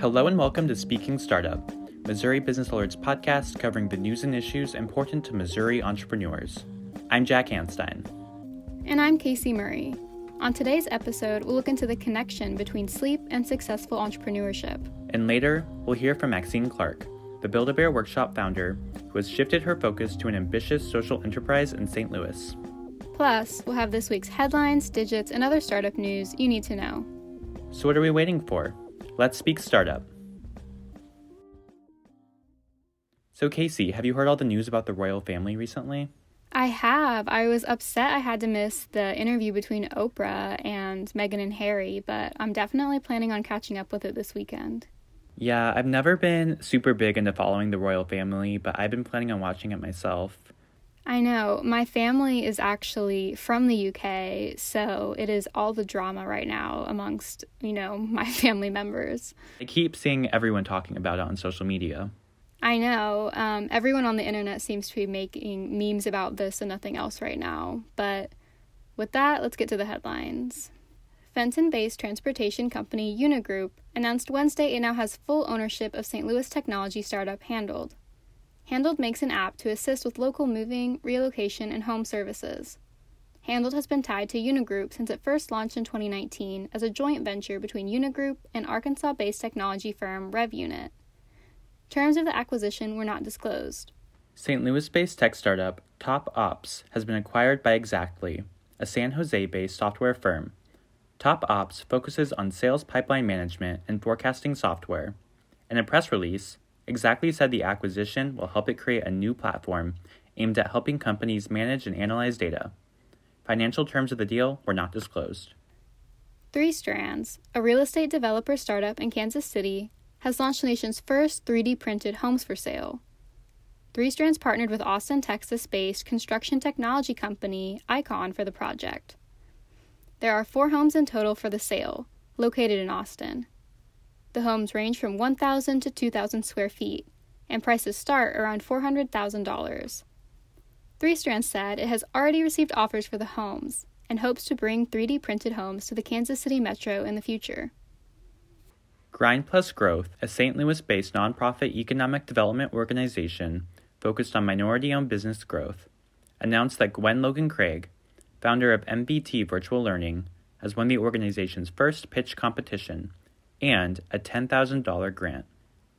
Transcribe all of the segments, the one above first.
Hello and welcome to Speaking Startup, Missouri Business Alert's podcast covering the news and issues important to Missouri entrepreneurs. I'm Jack Hanstein. And I'm Casey Murray. On today's episode, we'll look into the connection between sleep and successful entrepreneurship. And later, we'll hear from Maxine Clark, the Build a Bear Workshop founder, who has shifted her focus to an ambitious social enterprise in St. Louis. Plus, we'll have this week's headlines, digits, and other startup news you need to know. So, what are we waiting for? Let's speak startup. So, Casey, have you heard all the news about the royal family recently? I have. I was upset I had to miss the interview between Oprah and Meghan and Harry, but I'm definitely planning on catching up with it this weekend. Yeah, I've never been super big into following the royal family, but I've been planning on watching it myself. I know. My family is actually from the UK, so it is all the drama right now amongst, you know, my family members. I keep seeing everyone talking about it on social media. I know. Um, everyone on the internet seems to be making memes about this and nothing else right now. But with that, let's get to the headlines. Fenton based transportation company Unigroup announced Wednesday it now has full ownership of St. Louis technology startup Handled. Handled makes an app to assist with local moving, relocation, and home services. Handled has been tied to Unigroup since it first launched in 2019 as a joint venture between Unigroup and Arkansas based technology firm RevUnit. Terms of the acquisition were not disclosed. St. Louis based tech startup Top Ops has been acquired by Xactly, a San Jose based software firm. Top Ops focuses on sales pipeline management and forecasting software. In a press release, Xactly said the acquisition will help it create a new platform aimed at helping companies manage and analyze data. Financial terms of the deal were not disclosed. Three Strands, a real estate developer startup in Kansas City, has launched the nation's first 3D printed homes for sale. Three Strands partnered with Austin, Texas based construction technology company Icon for the project. There are four homes in total for the sale, located in Austin. The homes range from 1,000 to 2,000 square feet, and prices start around $400,000. Three Strands said it has already received offers for the homes and hopes to bring 3D printed homes to the Kansas City metro in the future. Grind Plus Growth, a St. Louis based nonprofit economic development organization focused on minority owned business growth, announced that Gwen Logan Craig, founder of MBT Virtual Learning, has won the organization's first pitch competition and a $10,000 grant.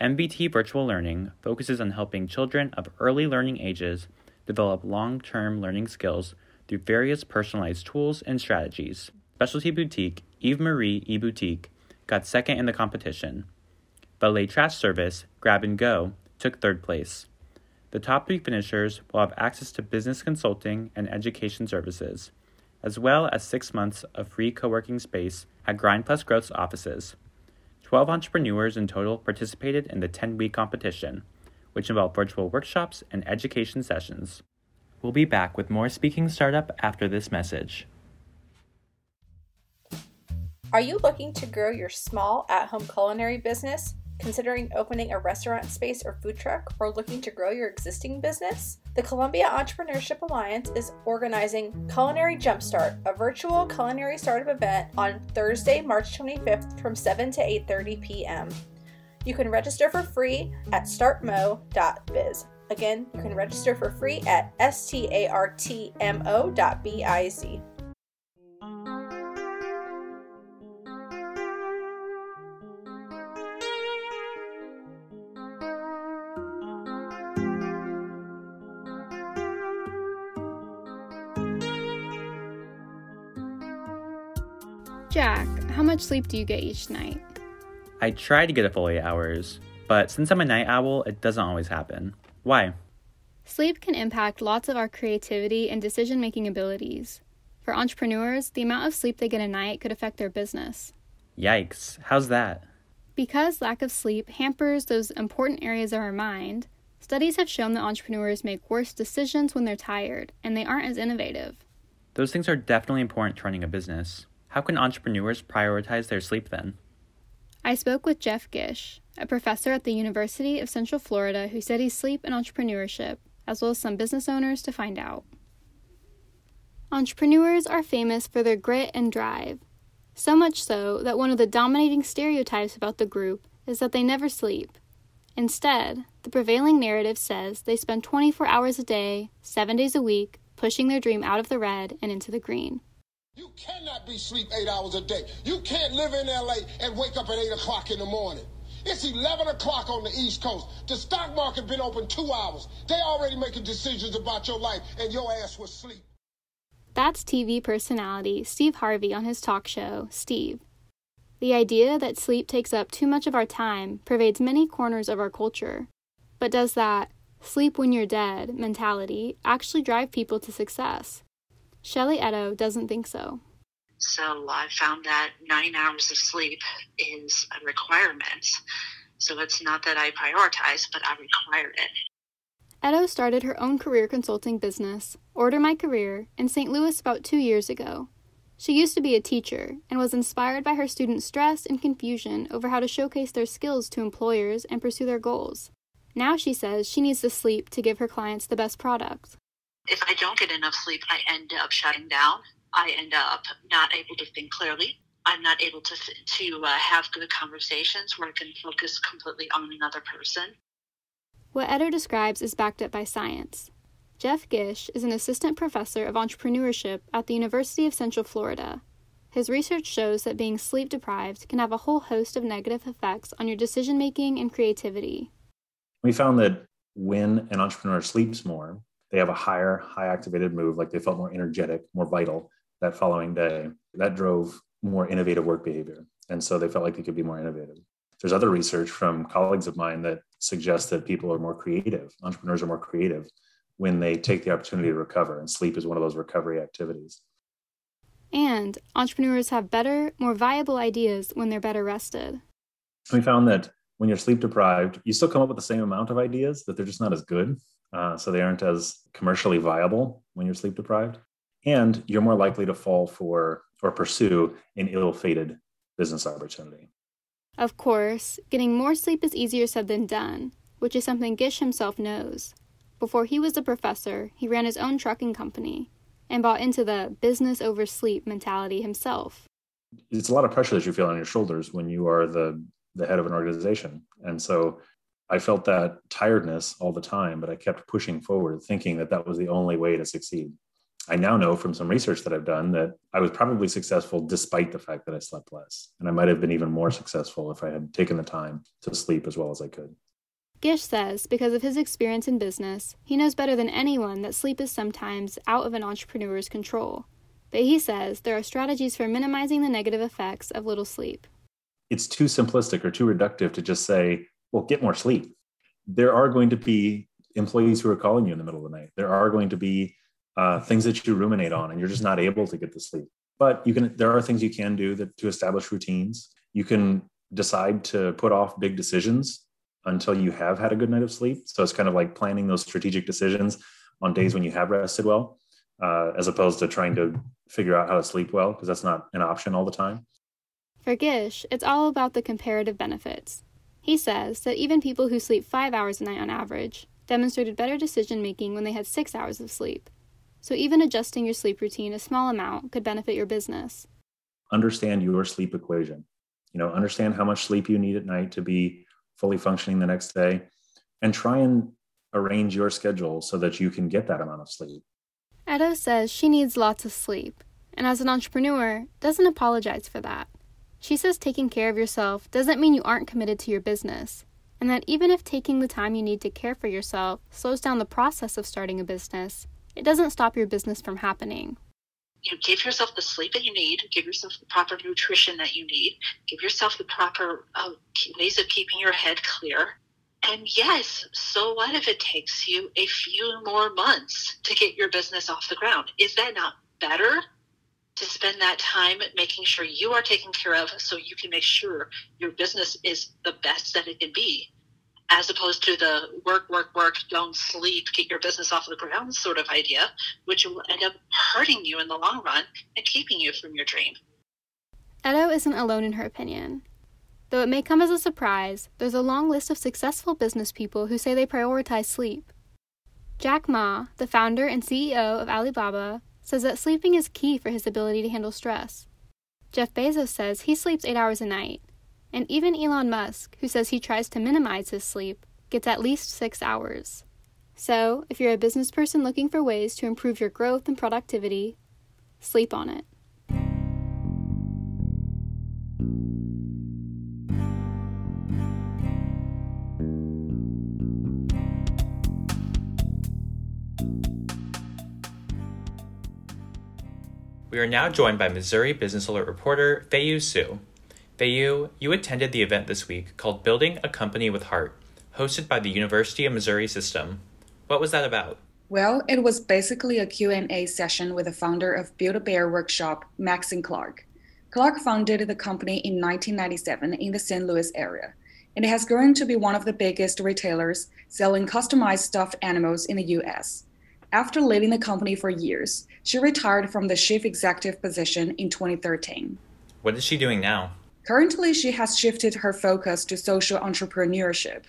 MBT Virtual Learning focuses on helping children of early learning ages develop long term learning skills through various personalized tools and strategies. Specialty boutique Eve Marie E Boutique got second in the competition. Valet Trash Service Grab and Go took third place. The top three finishers will have access to business consulting and education services, as well as six months of free co working space at Grind Plus Growth's offices. 12 entrepreneurs in total participated in the 10 week competition, which involved virtual workshops and education sessions. We'll be back with more Speaking Startup after this message. Are you looking to grow your small at home culinary business? Considering opening a restaurant space or food truck, or looking to grow your existing business? The Columbia Entrepreneurship Alliance is organizing Culinary Jumpstart, a virtual culinary startup event on Thursday, March 25th from 7 to 8:30 p.m. You can register for free at startmo.biz. Again, you can register for free at startmo.biz. much sleep do you get each night? I try to get a full eight hours, but since I'm a night owl, it doesn't always happen. Why? Sleep can impact lots of our creativity and decision making abilities. For entrepreneurs, the amount of sleep they get a night could affect their business. Yikes, how's that? Because lack of sleep hampers those important areas of our mind, studies have shown that entrepreneurs make worse decisions when they're tired and they aren't as innovative. Those things are definitely important to running a business. How can entrepreneurs prioritize their sleep then? I spoke with Jeff Gish, a professor at the University of Central Florida who studies sleep and entrepreneurship, as well as some business owners, to find out. Entrepreneurs are famous for their grit and drive, so much so that one of the dominating stereotypes about the group is that they never sleep. Instead, the prevailing narrative says they spend 24 hours a day, 7 days a week, pushing their dream out of the red and into the green. You cannot be sleep eight hours a day. You can't live in LA and wake up at 8 o'clock in the morning. It's 11 o'clock on the East Coast. The stock market been open two hours. They already making decisions about your life, and your ass was sleep. That's TV personality Steve Harvey on his talk show, Steve. The idea that sleep takes up too much of our time pervades many corners of our culture. But does that sleep when you're dead mentality actually drive people to success? Shelley Edo doesn't think so. So I found that nine hours of sleep is a requirement. So it's not that I prioritize, but I require it. Edo started her own career consulting business, Order My Career, in St. Louis about two years ago. She used to be a teacher and was inspired by her students' stress and confusion over how to showcase their skills to employers and pursue their goals. Now she says she needs to sleep to give her clients the best product. If I don't get enough sleep, I end up shutting down. I end up not able to think clearly. I'm not able to to uh, have good conversations where I can focus completely on another person. What Edo describes is backed up by science. Jeff Gish is an assistant professor of entrepreneurship at the University of Central Florida. His research shows that being sleep deprived can have a whole host of negative effects on your decision making and creativity. We found that when an entrepreneur sleeps more, they have a higher, high activated move, like they felt more energetic, more vital that following day. That drove more innovative work behavior. And so they felt like they could be more innovative. There's other research from colleagues of mine that suggests that people are more creative, entrepreneurs are more creative when they take the opportunity to recover, and sleep is one of those recovery activities. And entrepreneurs have better, more viable ideas when they're better rested. We found that when you're sleep deprived, you still come up with the same amount of ideas, that they're just not as good. Uh, so they aren't as commercially viable when you're sleep deprived. And you're more likely to fall for or pursue an ill fated business opportunity. Of course, getting more sleep is easier said than done, which is something Gish himself knows. Before he was a professor, he ran his own trucking company and bought into the business over sleep mentality himself. It's a lot of pressure that you feel on your shoulders when you are the, the head of an organization. And so I felt that tiredness all the time, but I kept pushing forward, thinking that that was the only way to succeed. I now know from some research that I've done that I was probably successful despite the fact that I slept less. And I might have been even more successful if I had taken the time to sleep as well as I could. Gish says because of his experience in business, he knows better than anyone that sleep is sometimes out of an entrepreneur's control. But he says there are strategies for minimizing the negative effects of little sleep. It's too simplistic or too reductive to just say, well, get more sleep. There are going to be employees who are calling you in the middle of the night. There are going to be uh, things that you ruminate on and you're just not able to get the sleep. But you can there are things you can do that to establish routines. You can decide to put off big decisions until you have had a good night of sleep. So it's kind of like planning those strategic decisions on days when you have rested well, uh, as opposed to trying to figure out how to sleep well, because that's not an option all the time. For Gish, it's all about the comparative benefits. He says that even people who sleep five hours a night on average demonstrated better decision making when they had six hours of sleep. So even adjusting your sleep routine a small amount could benefit your business. Understand your sleep equation. You know, understand how much sleep you need at night to be fully functioning the next day, and try and arrange your schedule so that you can get that amount of sleep. Edo says she needs lots of sleep, and as an entrepreneur, doesn't apologize for that. She says taking care of yourself doesn't mean you aren't committed to your business, and that even if taking the time you need to care for yourself slows down the process of starting a business, it doesn't stop your business from happening you know, give yourself the sleep that you need, give yourself the proper nutrition that you need, give yourself the proper uh, ways of keeping your head clear. And yes, so what if it takes you a few more months to get your business off the ground? Is that not better to spend that time making sure you are taken care of so you can make sure your business is the best that it can be as opposed to the work, work, work, don't sleep, get your business off the ground sort of idea, which will end up hurting you in the long run and keeping you from your dream. Edo isn't alone in her opinion. Though it may come as a surprise, there's a long list of successful business people who say they prioritize sleep. Jack Ma, the founder and CEO of Alibaba, says that sleeping is key for his ability to handle stress. Jeff Bezos says he sleeps eight hours a night, And even Elon Musk, who says he tries to minimize his sleep, gets at least six hours. So, if you're a business person looking for ways to improve your growth and productivity, sleep on it. We are now joined by Missouri Business Alert reporter Feiyu Su. Feiyu, you attended the event this week called Building a Company with Heart, hosted by the University of Missouri System. What was that about? Well, it was basically a Q&A session with the founder of Build a Bear workshop, Maxine Clark. Clark founded the company in 1997 in the St. Louis area, and it has grown to be one of the biggest retailers selling customized stuffed animals in the US. After leading the company for years, she retired from the chief executive position in 2013. What is she doing now? Currently, she has shifted her focus to social entrepreneurship.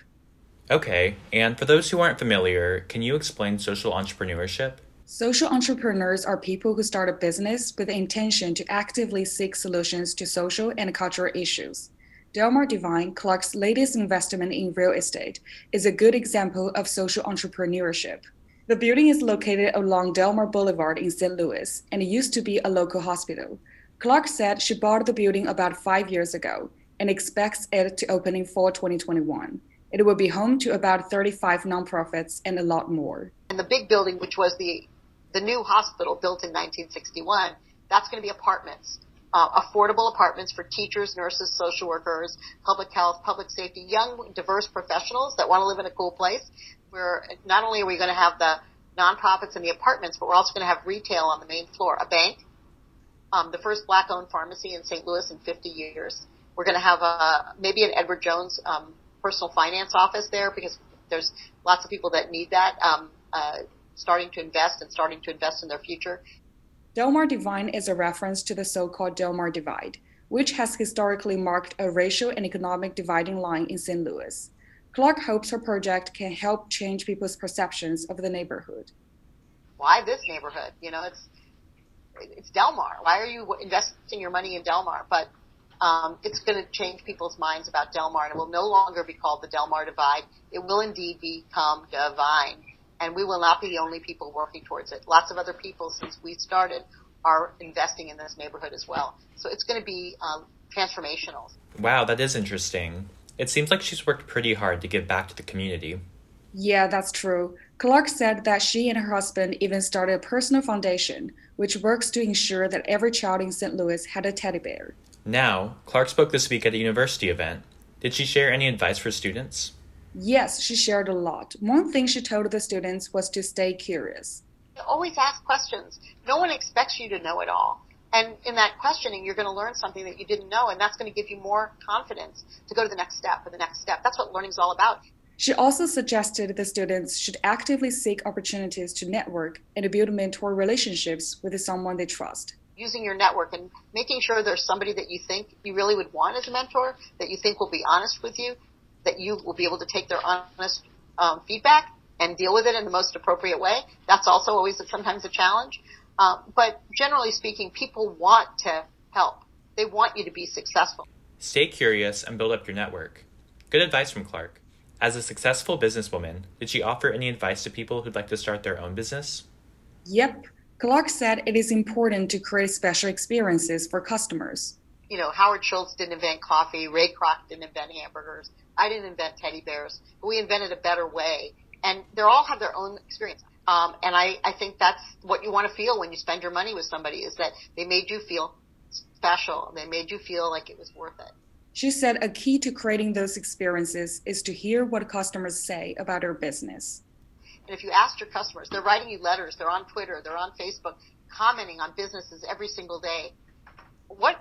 Okay, and for those who aren't familiar, can you explain social entrepreneurship? Social entrepreneurs are people who start a business with the intention to actively seek solutions to social and cultural issues. Delmar Divine, Clark's latest investment in real estate, is a good example of social entrepreneurship. The building is located along Delmar Boulevard in St. Louis, and it used to be a local hospital. Clark said she bought the building about five years ago and expects it to open in fall 2021. It will be home to about 35 nonprofits and a lot more. And the big building, which was the the new hospital built in 1961, that's going to be apartments, uh, affordable apartments for teachers, nurses, social workers, public health, public safety, young, diverse professionals that want to live in a cool place. Where not only are we going to have the nonprofits and the apartments, but we're also going to have retail on the main floor, a bank, um, the first black-owned pharmacy in St. Louis in 50 years. We're going to have a, maybe an Edward Jones um, personal finance office there because there's lots of people that need that, um, uh, starting to invest and starting to invest in their future. Delmar Divine is a reference to the so-called Delmar Divide, which has historically marked a racial and economic dividing line in St. Louis. Clark hopes her project can help change people's perceptions of the neighborhood. Why this neighborhood? You know, it's it's Delmar. Why are you investing your money in Delmar? But um, it's going to change people's minds about Delmar, and it will no longer be called the Delmar Divide. It will indeed become Divine, and we will not be the only people working towards it. Lots of other people, since we started, are investing in this neighborhood as well. So it's going to be um, transformational. Wow, that is interesting. It seems like she's worked pretty hard to give back to the community. Yeah, that's true. Clark said that she and her husband even started a personal foundation, which works to ensure that every child in St. Louis had a teddy bear. Now, Clark spoke this week at a university event. Did she share any advice for students? Yes, she shared a lot. One thing she told the students was to stay curious. Always ask questions. No one expects you to know it all. And in that questioning, you're going to learn something that you didn't know, and that's going to give you more confidence to go to the next step or the next step. That's what learning is all about. She also suggested the students should actively seek opportunities to network and to build mentor relationships with someone they trust using your network and making sure there's somebody that you think you really would want as a mentor, that you think will be honest with you, that you will be able to take their honest um, feedback and deal with it in the most appropriate way. That's also always a, sometimes a challenge. Um, but generally speaking, people want to help. They want you to be successful. Stay curious and build up your network. Good advice from Clark. As a successful businesswoman, did she offer any advice to people who'd like to start their own business? Yep. Clark said it is important to create special experiences for customers. You know, Howard Schultz didn't invent coffee, Ray Kroc didn't invent hamburgers, I didn't invent teddy bears, but we invented a better way. And they all have their own experience. Um, and I, I think that's what you want to feel when you spend your money with somebody is that they made you feel special. They made you feel like it was worth it. She said a key to creating those experiences is to hear what customers say about our business. And if you ask your customers, they're writing you letters, they're on Twitter, they're on Facebook, commenting on businesses every single day. What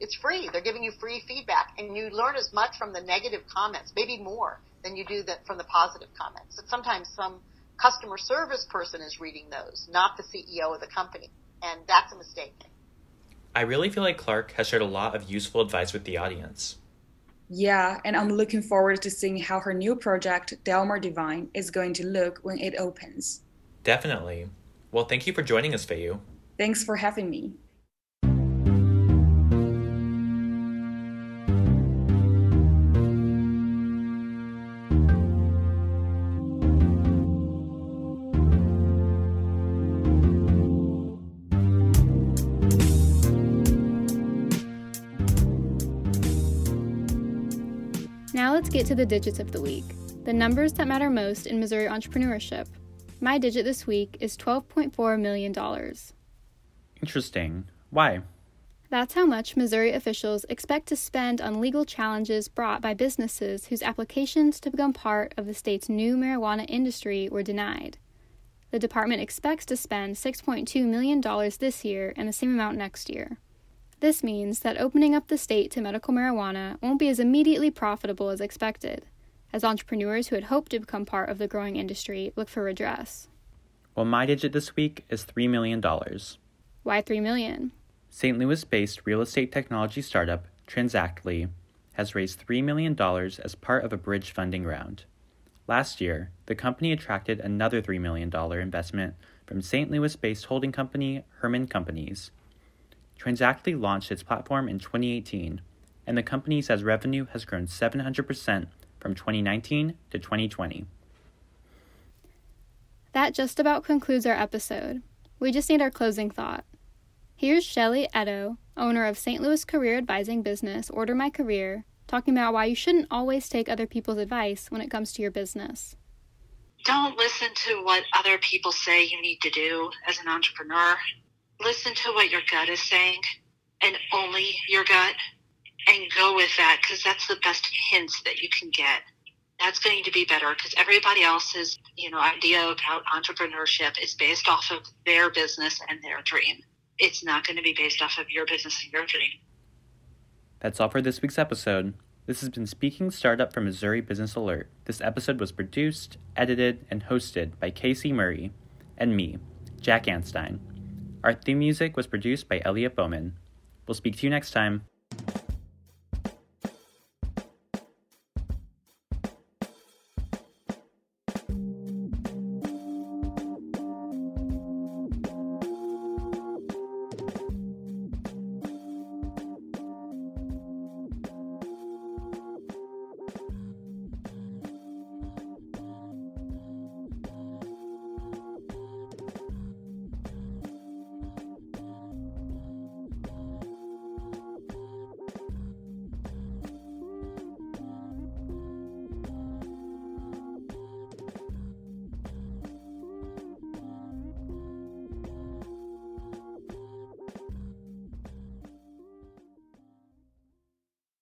it's free. They're giving you free feedback, and you learn as much from the negative comments, maybe more than you do that from the positive comments. But sometimes some customer service person is reading those, not the CEO of the company, and that's a mistake. I really feel like Clark has shared a lot of useful advice with the audience. Yeah, and I'm looking forward to seeing how her new project, Delmar Divine, is going to look when it opens. Definitely. Well, thank you for joining us, Feiyu. Thanks for having me. Get to the digits of the week, the numbers that matter most in Missouri entrepreneurship. My digit this week is $12.4 million. Interesting. Why? That's how much Missouri officials expect to spend on legal challenges brought by businesses whose applications to become part of the state's new marijuana industry were denied. The department expects to spend $6.2 million this year and the same amount next year. This means that opening up the state to medical marijuana won't be as immediately profitable as expected, as entrepreneurs who had hoped to become part of the growing industry look for redress. Well, my digit this week is $3 million. Why 3 million? St. Louis based real estate technology startup Transactly has raised $3 million as part of a bridge funding round. Last year, the company attracted another $3 million investment from St. Louis based holding company Herman Companies. Transactly launched its platform in 2018, and the company says revenue has grown 700% from 2019 to 2020. That just about concludes our episode. We just need our closing thought. Here's Shelly Edo, owner of St. Louis career advising business Order My Career, talking about why you shouldn't always take other people's advice when it comes to your business. Don't listen to what other people say you need to do as an entrepreneur. Listen to what your gut is saying and only your gut and go with that because that's the best hints that you can get. That's going to be better because everybody else's, you know, idea about entrepreneurship is based off of their business and their dream it's not going to be based off of your business and your dream. That's all for this week's episode. This has been Speaking Startup from Missouri Business Alert. This episode was produced, edited, and hosted by Casey Murray and me, Jack Anstein. Our theme music was produced by Elliot Bowman. We'll speak to you next time.